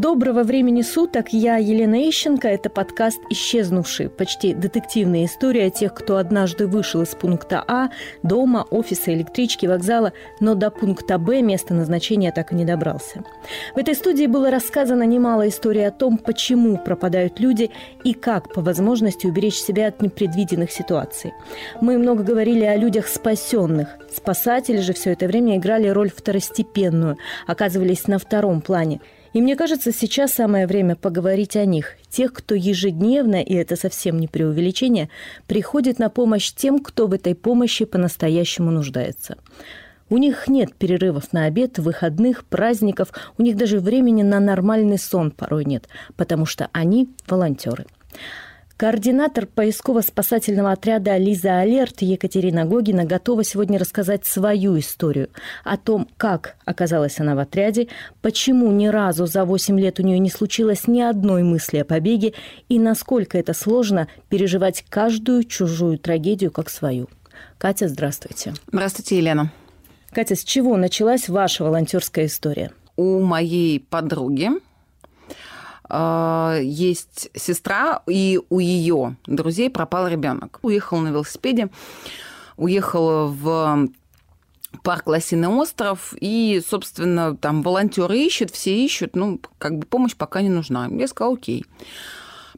Доброго времени суток, я Елена Ищенко. Это подкаст «Исчезнувшие». Почти детективная история тех, кто однажды вышел из пункта А, дома, офиса, электрички, вокзала, но до пункта Б места назначения так и не добрался. В этой студии было рассказано немало историй о том, почему пропадают люди и как по возможности уберечь себя от непредвиденных ситуаций. Мы много говорили о людях спасенных. Спасатели же все это время играли роль второстепенную, оказывались на втором плане – и мне кажется, сейчас самое время поговорить о них, тех, кто ежедневно, и это совсем не преувеличение, приходит на помощь тем, кто в этой помощи по-настоящему нуждается. У них нет перерывов на обед, выходных, праздников, у них даже времени на нормальный сон порой нет, потому что они волонтеры. Координатор поисково-спасательного отряда «Лиза Алерт» Екатерина Гогина готова сегодня рассказать свою историю о том, как оказалась она в отряде, почему ни разу за 8 лет у нее не случилось ни одной мысли о побеге и насколько это сложно переживать каждую чужую трагедию как свою. Катя, здравствуйте. Здравствуйте, Елена. Катя, с чего началась ваша волонтерская история? У моей подруги есть сестра, и у ее друзей пропал ребенок. Уехал на велосипеде, уехала в парк Лосиный остров, и, собственно, там волонтеры ищут, все ищут, ну, как бы помощь пока не нужна. Я сказала, окей.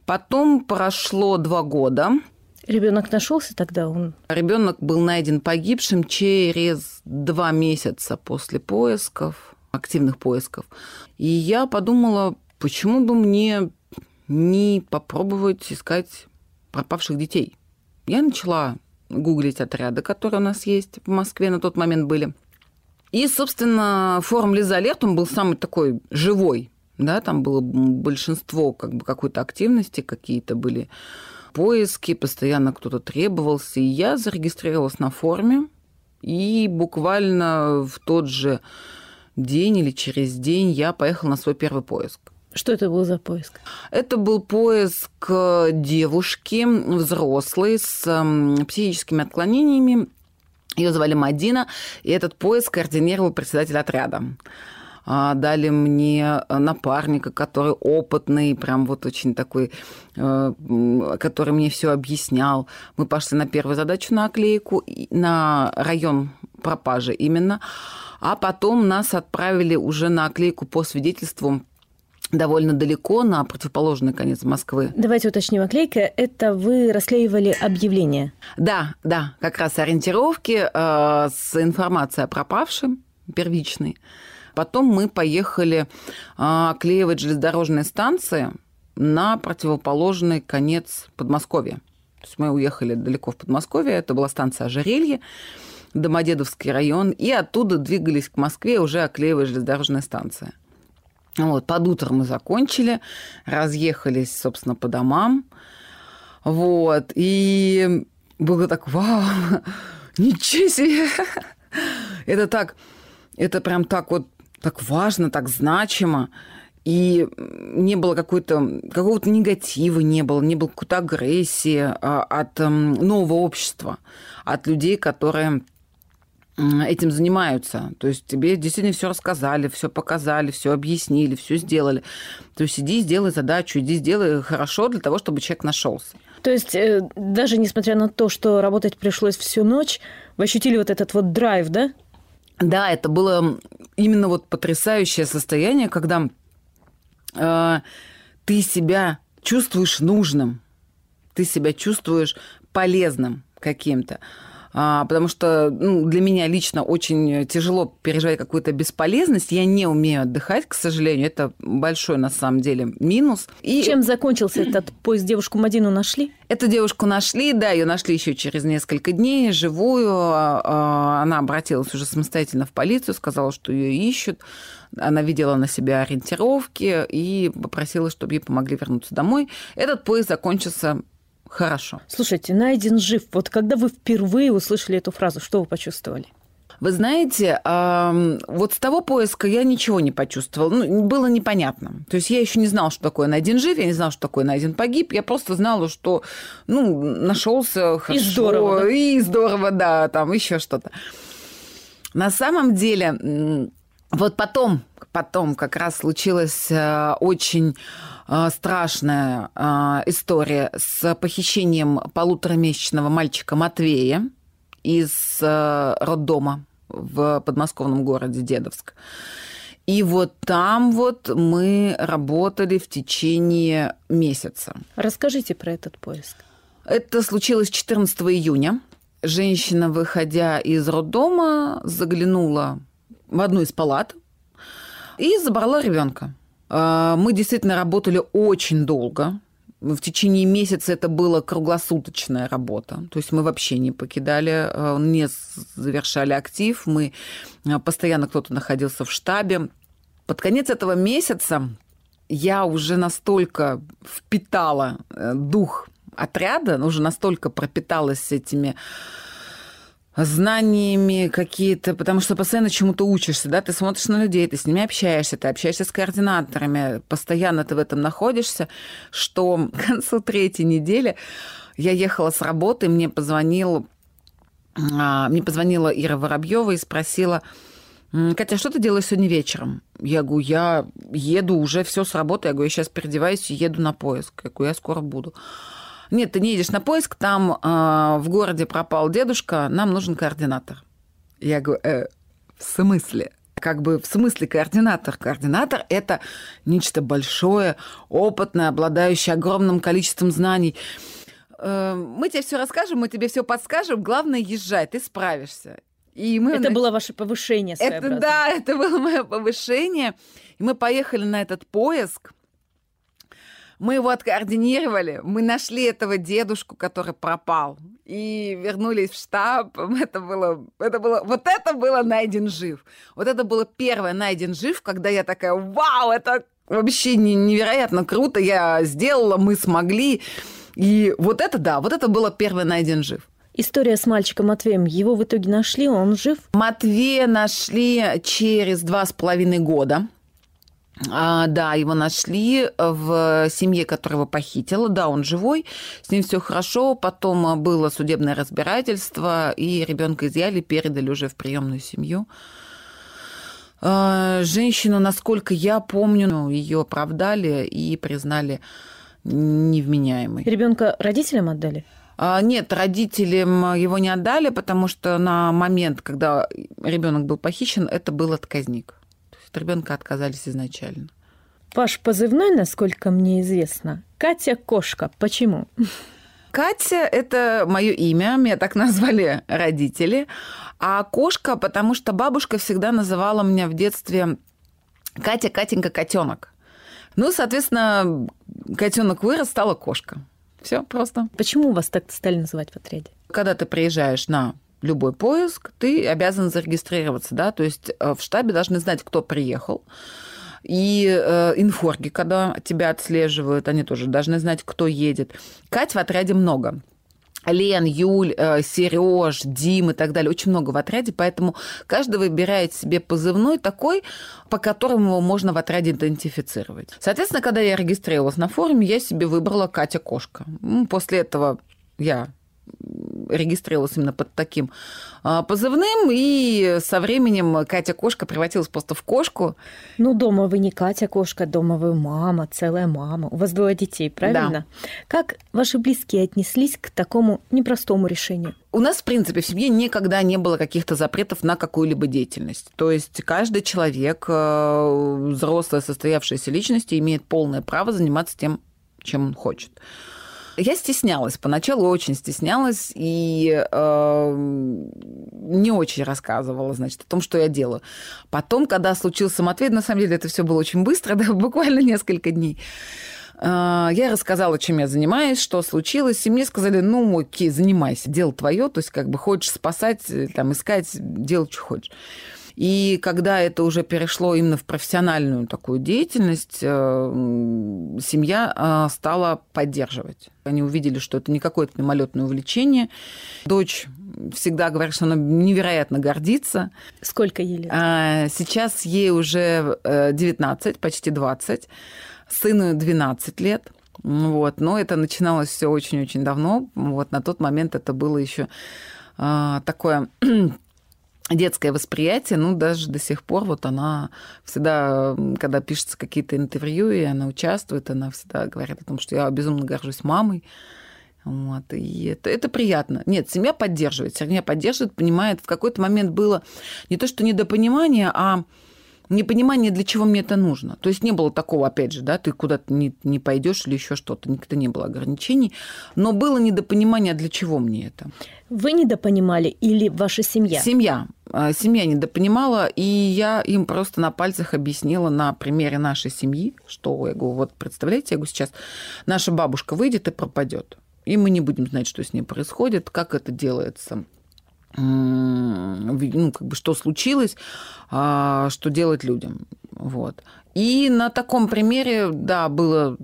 Потом прошло два года. Ребенок нашелся тогда? Он... Ребенок был найден погибшим через два месяца после поисков, активных поисков. И я подумала, почему бы мне не попробовать искать пропавших детей? Я начала гуглить отряды, которые у нас есть в Москве на тот момент были. И, собственно, форум Лиза Алерт, он был самый такой живой, да, там было большинство как бы какой-то активности, какие-то были поиски, постоянно кто-то требовался. И я зарегистрировалась на форуме, и буквально в тот же день или через день я поехала на свой первый поиск. Что это был за поиск? Это был поиск э, девушки взрослой с эм, психическими отклонениями. Ее звали Мадина, и этот поиск координировал председатель отряда а, дали мне напарника, который опытный, прям вот очень такой, э, который мне все объяснял. Мы пошли на первую задачу на оклейку, на район пропажи именно, а потом нас отправили уже на оклейку по свидетельству довольно далеко, на противоположный конец Москвы. Давайте уточним, оклейка – это вы расклеивали объявления? Да, да, как раз ориентировки э, с информацией о пропавшем, первичной. Потом мы поехали э, клеивать железнодорожные станции на противоположный конец Подмосковья. То есть мы уехали далеко в Подмосковье, это была станция Ожерелье, Домодедовский район, и оттуда двигались к Москве, уже оклеивая железнодорожные станции. Вот, под утро мы закончили, разъехались, собственно, по домам. Вот, и было так, вау, ничего себе! Это так, это прям так вот, так важно, так значимо. И не было какой-то, какого-то негатива, не было, не было какой-то агрессии а, от нового общества, от людей, которые этим занимаются. То есть тебе действительно все рассказали, все показали, все объяснили, все сделали. То есть иди сделай задачу, иди сделай хорошо для того, чтобы человек нашелся. То есть э, даже несмотря на то, что работать пришлось всю ночь, вы ощутили вот этот вот драйв, да? Да, это было именно вот потрясающее состояние, когда э, ты себя чувствуешь нужным, ты себя чувствуешь полезным каким-то. А, потому что ну, для меня лично очень тяжело переживать какую-то бесполезность. Я не умею отдыхать, к сожалению. Это большой, на самом деле, минус. И... Чем закончился этот поезд? Девушку Мадину нашли? Эту девушку нашли, да, ее нашли еще через несколько дней, живую. А, она обратилась уже самостоятельно в полицию, сказала, что ее ищут. Она видела на себя ориентировки и попросила, чтобы ей помогли вернуться домой. Этот поезд закончился хорошо. Слушайте, найден жив. Вот когда вы впервые услышали эту фразу, что вы почувствовали? Вы знаете, вот с того поиска я ничего не почувствовала. Ну, было непонятно. То есть я еще не знала, что такое найден жив, я не знала, что такое найден погиб. Я просто знала, что ну, нашелся хорошо. И здорово. Да? И здорово, да, там еще что-то. На самом деле, вот потом, потом как раз случилась э, очень э, страшная э, история с похищением полуторамесячного мальчика Матвея из роддома в подмосковном городе Дедовск. И вот там вот мы работали в течение месяца. Расскажите про этот поиск. Это случилось 14 июня. Женщина, выходя из роддома, заглянула в одну из палат и забрала ребенка. А, мы действительно работали очень долго. В течение месяца это была круглосуточная работа. То есть мы вообще не покидали, а, не завершали актив. Мы а, постоянно кто-то находился в штабе. Под конец этого месяца я уже настолько впитала э, дух отряда, уже настолько пропиталась этими знаниями какие-то, потому что постоянно чему-то учишься, да, ты смотришь на людей, ты с ними общаешься, ты общаешься с координаторами, постоянно ты в этом находишься, что к концу третьей недели я ехала с работы, мне позвонил, а, мне позвонила Ира Воробьева и спросила, Катя, что ты делаешь сегодня вечером? Я говорю, я еду уже все с работы. Я говорю, я сейчас переодеваюсь и еду на поиск. Я говорю, я скоро буду. Нет, ты не едешь на поиск, там э, в городе пропал дедушка, нам нужен координатор. Я говорю, э, в смысле? Как бы в смысле координатор? Координатор – это нечто большое, опытное, обладающее огромным количеством знаний. Э, мы тебе все расскажем, мы тебе все подскажем, главное езжай, ты справишься. И мы это было ваше повышение Это, да, это было мое повышение. И мы поехали на этот поиск. Мы его откоординировали, мы нашли этого дедушку, который пропал, и вернулись в штаб. Это было, это было, вот это было найден жив. Вот это было первое найден жив, когда я такая, вау, это вообще невероятно круто, я сделала, мы смогли. И вот это да, вот это было первое найден жив. История с мальчиком Матвеем, его в итоге нашли, он жив? Матвея нашли через два с половиной года. А, да, его нашли в семье, которого похитила. Да, он живой, с ним все хорошо. Потом было судебное разбирательство, и ребенка изъяли, передали уже в приемную семью. А, женщину, насколько я помню, ну, ее оправдали и признали невменяемой. Ребенка родителям отдали? А, нет, родителям его не отдали, потому что на момент, когда ребенок был похищен, это был отказник от ребенка отказались изначально. Ваш позывной, насколько мне известно, Катя Кошка. Почему? Катя – это мое имя, меня так назвали родители. А кошка, потому что бабушка всегда называла меня в детстве Катя, Катенька, котенок. Ну, соответственно, котенок вырос, стала кошка. Все просто. Почему вас так стали называть в отряде? Когда ты приезжаешь на любой поиск, ты обязан зарегистрироваться, да, то есть э, в штабе должны знать, кто приехал. И э, инфорги, когда тебя отслеживают, они тоже должны знать, кто едет. Кать в отряде много. Лен, Юль, э, Сереж, Дим и так далее. Очень много в отряде, поэтому каждый выбирает себе позывной такой, по которому его можно в отряде идентифицировать. Соответственно, когда я регистрировалась на форуме, я себе выбрала Катя Кошка. После этого я регистрировалась именно под таким а, позывным, и со временем Катя Кошка превратилась просто в кошку. Ну, дома вы не Катя Кошка, дома вы мама, целая мама. У вас двое детей, правильно? Да. Как ваши близкие отнеслись к такому непростому решению? У нас, в принципе, в семье никогда не было каких-то запретов на какую-либо деятельность. То есть каждый человек, э, взрослая состоявшаяся личность, имеет полное право заниматься тем, чем он хочет. Я стеснялась, поначалу очень стеснялась и э, не очень рассказывала, значит, о том, что я делаю. Потом, когда случился Матвей, на самом деле это все было очень быстро, да, буквально несколько дней. Э, я рассказала, чем я занимаюсь, что случилось, и мне сказали, ну, окей, занимайся, дело твое, то есть как бы хочешь спасать, там, искать, делать, что хочешь. И когда это уже перешло именно в профессиональную такую деятельность, э, семья э, стала поддерживать. Они увидели, что это не какое-то мимолетное увлечение. Дочь всегда говорит, что она невероятно гордится. Сколько ей лет? А, сейчас ей уже 19, почти 20. Сыну 12 лет. Вот. Но это начиналось все очень-очень давно. Вот. На тот момент это было еще такое детское восприятие, ну, даже до сих пор вот она всегда, когда пишется какие-то интервью, и она участвует, она всегда говорит о том, что я безумно горжусь мамой. Вот, и это, это приятно. Нет, семья поддерживает. Семья поддерживает, понимает. В какой-то момент было не то, что недопонимание, а непонимание, для чего мне это нужно. То есть не было такого, опять же, да, ты куда-то не, не пойдешь или еще что-то, никогда не было ограничений, но было недопонимание, для чего мне это. Вы недопонимали или ваша семья? Семья. А, семья недопонимала, и я им просто на пальцах объяснила на примере нашей семьи, что я говорю, вот представляете, я говорю, сейчас наша бабушка выйдет и пропадет. И мы не будем знать, что с ней происходит, как это делается ну, как бы, что случилось, а, что делать людям. Вот. И на таком примере, да, было,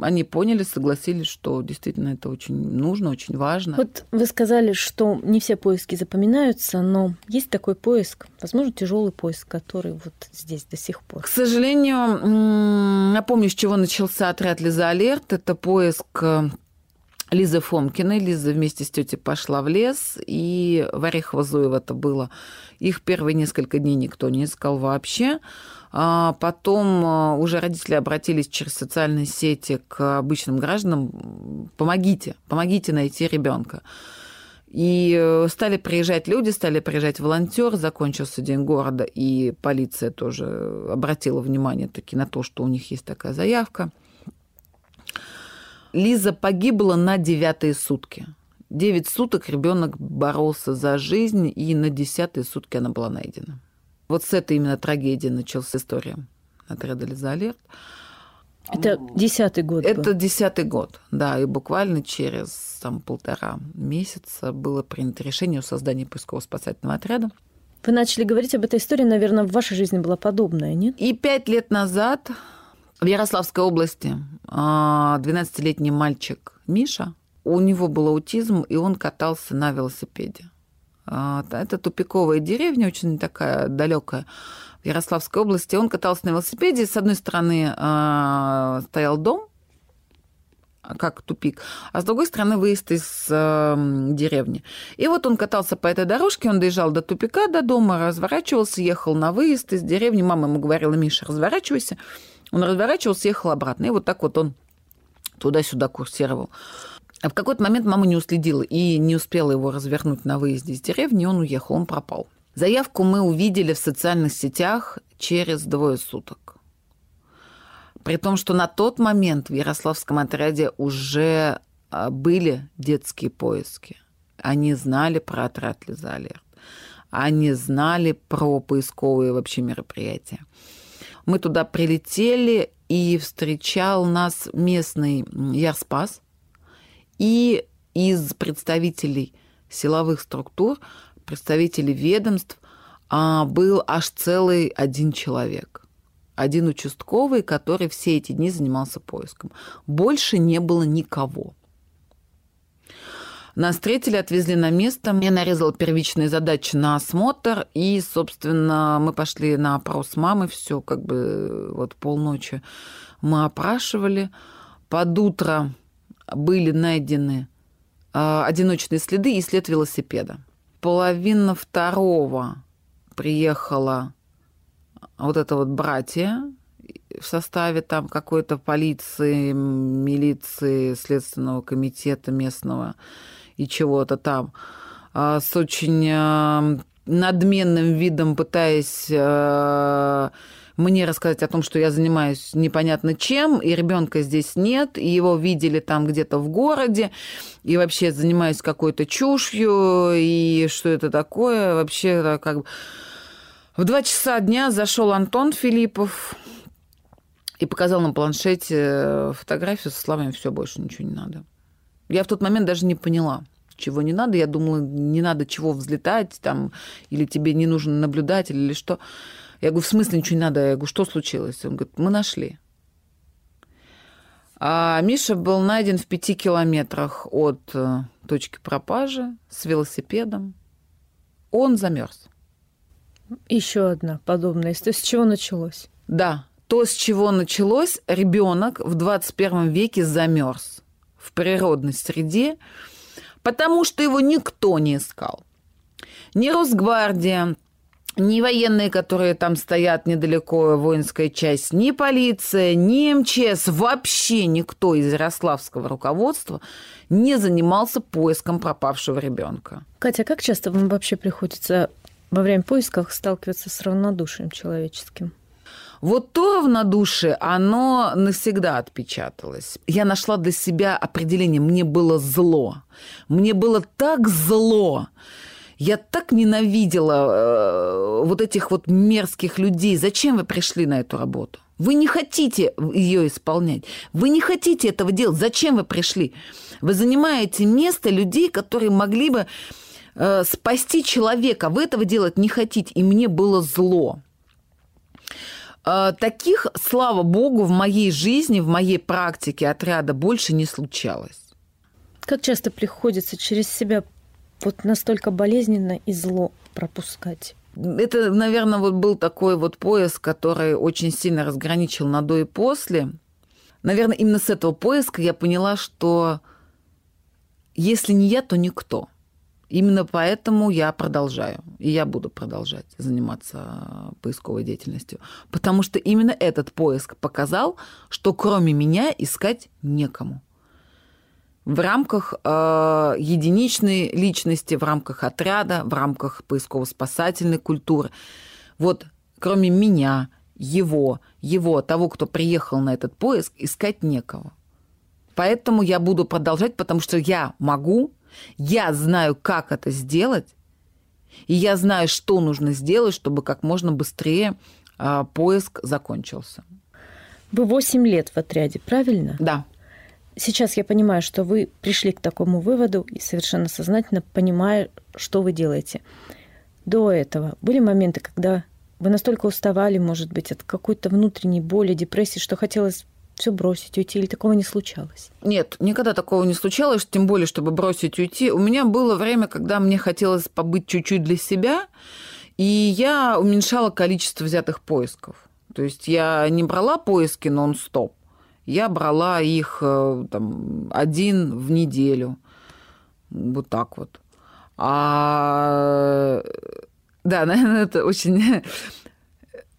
они поняли, согласились, что действительно это очень нужно, очень важно. Вот вы сказали, что не все поиски запоминаются, но есть такой поиск, возможно, тяжелый поиск, который вот здесь до сих пор. К сожалению, напомню, с чего начался отряд Лиза Алерт. Это поиск э, Лиза Фомкина. Лиза вместе с тетей пошла в лес, и в Орехово-Зуево это было. Их первые несколько дней никто не искал вообще. А потом а, уже родители обратились через социальные сети к обычным гражданам. Помогите, помогите найти ребенка. И э, стали приезжать люди, стали приезжать волонтеры, закончился День города, и полиция тоже обратила внимание таки на то, что у них есть такая заявка. Лиза погибла на девятые сутки. Девять суток ребенок боролся за жизнь, и на десятые сутки она была найдена. Вот с этой именно трагедии началась история отряда Лиза Алерт. Это десятый год. Это десятый год, да, и буквально через там, полтора месяца было принято решение о создании поисково-спасательного отряда. Вы начали говорить об этой истории, наверное, в вашей жизни была подобная, нет? И пять лет назад в Ярославской области 12-летний а, мальчик Миша, у него был аутизм, и он катался на велосипеде. А, это тупиковая деревня, очень такая далекая в Ярославской области. Он катался на велосипеде. С одной стороны а, стоял дом, как тупик, а с другой стороны выезд из э, деревни. И вот он катался по этой дорожке, он доезжал до тупика, до дома, разворачивался, ехал на выезд из деревни. Мама ему говорила, Миша, разворачивайся. Он разворачивался, ехал обратно. И вот так вот он туда-сюда курсировал. А в какой-то момент мама не уследила и не успела его развернуть на выезде из деревни, он уехал, он пропал. Заявку мы увидели в социальных сетях через двое суток. При том, что на тот момент в Ярославском отряде уже а, были детские поиски. Они знали про отряд Лиза Алерт. Они знали про поисковые вообще мероприятия. Мы туда прилетели, и встречал нас местный Ярспас. И из представителей силовых структур, представителей ведомств а, был аж целый один человек. Один участковый, который все эти дни занимался поиском. Больше не было никого. Нас встретили, отвезли на место. Я нарезала первичные задачи на осмотр. И, собственно, мы пошли на опрос мамы. Все как бы вот полночи мы опрашивали. Под утро были найдены э, одиночные следы и след велосипеда. Половина второго приехала вот это вот братья в составе там какой-то полиции, милиции, следственного комитета местного и чего-то там, а, с очень а, надменным видом пытаясь а, мне рассказать о том, что я занимаюсь непонятно чем, и ребенка здесь нет, и его видели там где-то в городе, и вообще занимаюсь какой-то чушью, и что это такое, вообще как бы... В два часа дня зашел Антон Филиппов и показал на планшете э, фотографию со словами «все, больше ничего не надо». Я в тот момент даже не поняла, чего не надо. Я думала, не надо чего взлетать, там, или тебе не нужен наблюдатель, или что. Я говорю, в смысле ничего не надо? Я говорю, что случилось? Он говорит, мы нашли. А Миша был найден в пяти километрах от э, точки пропажи с велосипедом. Он замерз. Еще одна подобная история. С чего началось? Да, то, с чего началось, ребенок в 21 веке замерз природной среде, потому что его никто не искал. Ни Росгвардия, ни военные, которые там стоят недалеко, воинская часть, ни полиция, ни МЧС, вообще никто из ярославского руководства не занимался поиском пропавшего ребенка. Катя, как часто вам вообще приходится во время поисков сталкиваться с равнодушием человеческим? Вот то равнодушие, оно навсегда отпечаталось. Я нашла для себя определение. Мне было зло. Мне было так зло. Я так ненавидела э, вот этих вот мерзких людей. Зачем вы пришли на эту работу? Вы не хотите ее исполнять. Вы не хотите этого делать. Зачем вы пришли? Вы занимаете место людей, которые могли бы э, спасти человека. Вы этого делать не хотите. И мне было зло. Э, таких, слава богу, в моей жизни, в моей практике отряда больше не случалось. Как часто приходится через себя вот настолько болезненно и зло пропускать? Это, наверное, вот был такой вот поиск, который очень сильно разграничил на до и после. Наверное, именно с этого поиска я поняла, что если не я, то никто – Именно поэтому я продолжаю, и я буду продолжать заниматься поисковой деятельностью. Потому что именно этот поиск показал, что кроме меня искать некому. В рамках э, единичной личности, в рамках отряда, в рамках поисково-спасательной культуры. Вот кроме меня, его, его, того, кто приехал на этот поиск, искать некого. Поэтому я буду продолжать, потому что я могу, я знаю, как это сделать, и я знаю, что нужно сделать, чтобы как можно быстрее э, поиск закончился. Вы 8 лет в отряде, правильно? Да. Сейчас я понимаю, что вы пришли к такому выводу и совершенно сознательно понимая, что вы делаете. До этого были моменты, когда вы настолько уставали, может быть, от какой-то внутренней боли, депрессии, что хотелось все бросить, уйти, или такого не случалось? Нет, никогда такого не случалось, тем более, чтобы бросить, уйти. У меня было время, когда мне хотелось побыть чуть-чуть для себя, и я уменьшала количество взятых поисков. То есть я не брала поиски нон-стоп, я брала их э, там, один в неделю. Вот так вот. А да, наверное, это очень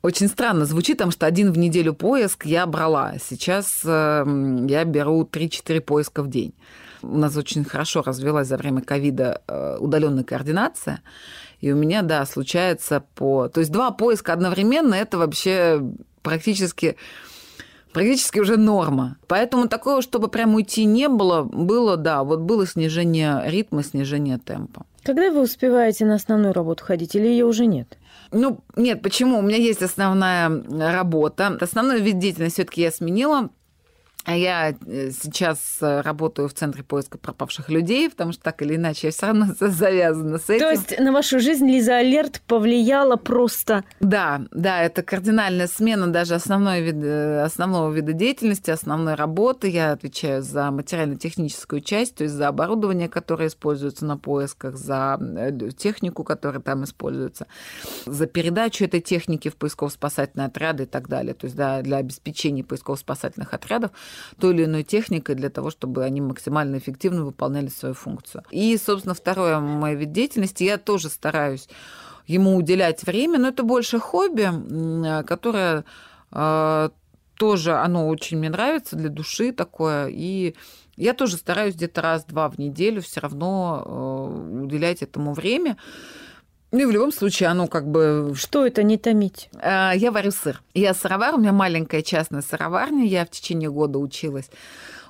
очень странно звучит, потому что один в неделю поиск я брала. Сейчас э, я беру 3-4 поиска в день. У нас очень хорошо развилась за время ковида э, удаленная координация. И у меня, да, случается по... То есть два поиска одновременно – это вообще практически практически уже норма. Поэтому такого, чтобы прям уйти не было, было, да, вот было снижение ритма, снижение темпа. Когда вы успеваете на основную работу ходить или ее уже нет? Ну, нет, почему? У меня есть основная работа. Основной вид деятельности все-таки я сменила. А я э, сейчас э, работаю в Центре поиска пропавших людей, потому что так или иначе я все равно завязана с этим. То есть на вашу жизнь Лиза Алерт повлияла просто... Да, да, это кардинальная смена даже основной вид, э, основного вида деятельности, основной работы. Я отвечаю за материально-техническую часть, то есть за оборудование, которое используется на поисках, за технику, которая там используется, за передачу этой техники в поисково-спасательные отряды и так далее. То есть да, для обеспечения поисково-спасательных отрядов той или иной техникой для того, чтобы они максимально эффективно выполняли свою функцию. И, собственно, второе мой вид деятельности, я тоже стараюсь ему уделять время, но это больше хобби, которое а, тоже, оно очень мне нравится для души такое, и я тоже стараюсь где-то раз-два в неделю все равно а, уделять этому время. Ну и в любом случае оно как бы... Что это не томить? А, я варю сыр. Я сыровар, у меня маленькая частная сыроварня. Я в течение года училась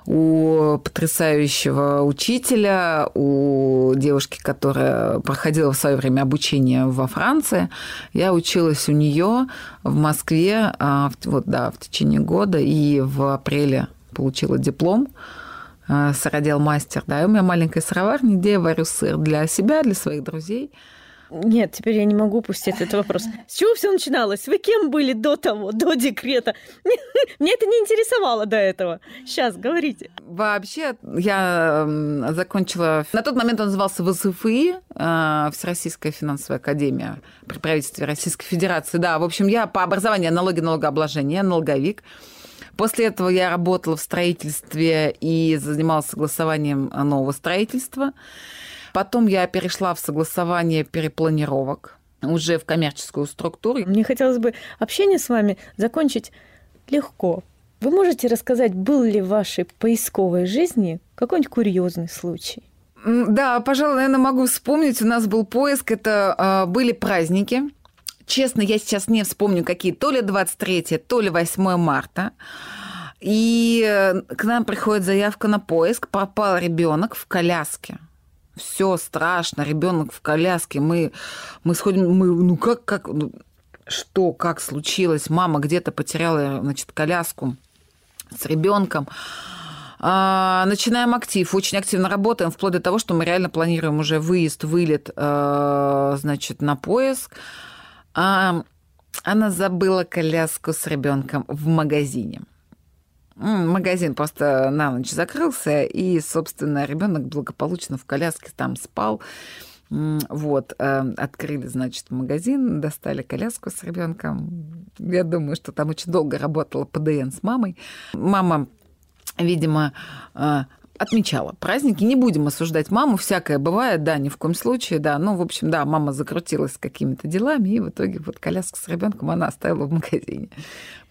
у потрясающего учителя, у девушки, которая проходила в свое время обучение во Франции. Я училась у нее в Москве а, вот, да, в течение года и в апреле получила диплом а, сыродел мастер. Да, и у меня маленькая сыроварня, где я варю сыр для себя, для своих друзей. Нет, теперь я не могу упустить этот вопрос. С чего все начиналось? Вы кем были до того, до декрета? Мне это не интересовало до этого. Сейчас, говорите. Вообще, я закончила... На тот момент он назывался ВСФИ, э, Всероссийская финансовая академия при правительстве Российской Федерации. Да, в общем, я по образованию налоги налогообложения, налоговик. После этого я работала в строительстве и занималась согласованием нового строительства. Потом я перешла в согласование перепланировок уже в коммерческую структуру. Мне хотелось бы общение с вами закончить легко. Вы можете рассказать, был ли в вашей поисковой жизни какой-нибудь курьезный случай? Да, пожалуй, наверное, могу вспомнить. У нас был поиск, это э, были праздники. Честно, я сейчас не вспомню, какие. То ли 23, то ли 8 марта. И э, к нам приходит заявка на поиск. Попал ребенок в коляске все страшно, ребенок в коляске, мы, мы сходим, мы, ну как, как, ну, что, как случилось, мама где-то потеряла, значит, коляску с ребенком. А, начинаем актив, очень активно работаем, вплоть до того, что мы реально планируем уже выезд, вылет, а, значит, на поиск. А, она забыла коляску с ребенком в магазине. Магазин просто на ночь закрылся, и, собственно, ребенок благополучно в коляске там спал. Вот, э, открыли, значит, магазин, достали коляску с ребенком. Я думаю, что там очень долго работала ПДН с мамой. Мама, видимо, э, отмечала праздники. Не будем осуждать маму, всякое бывает, да, ни в коем случае, да. Ну, в общем, да, мама закрутилась с какими-то делами, и в итоге вот коляску с ребенком она оставила в магазине.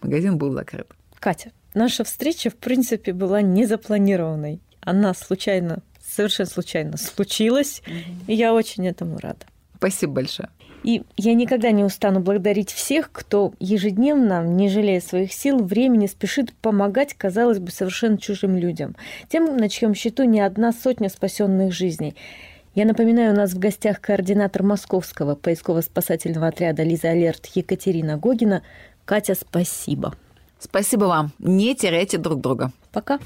Магазин был закрыт. Катя, наша встреча, в принципе, была незапланированной. Она случайно, совершенно случайно случилась, и я очень этому рада. Спасибо большое. И я никогда не устану благодарить всех, кто ежедневно, не жалея своих сил, времени, спешит помогать, казалось бы, совершенно чужим людям. Тем, на чьем счету не одна сотня спасенных жизней. Я напоминаю, у нас в гостях координатор московского поисково-спасательного отряда «Лиза Алерт» Екатерина Гогина. Катя, спасибо. Спасибо вам. Не теряйте друг друга. Пока.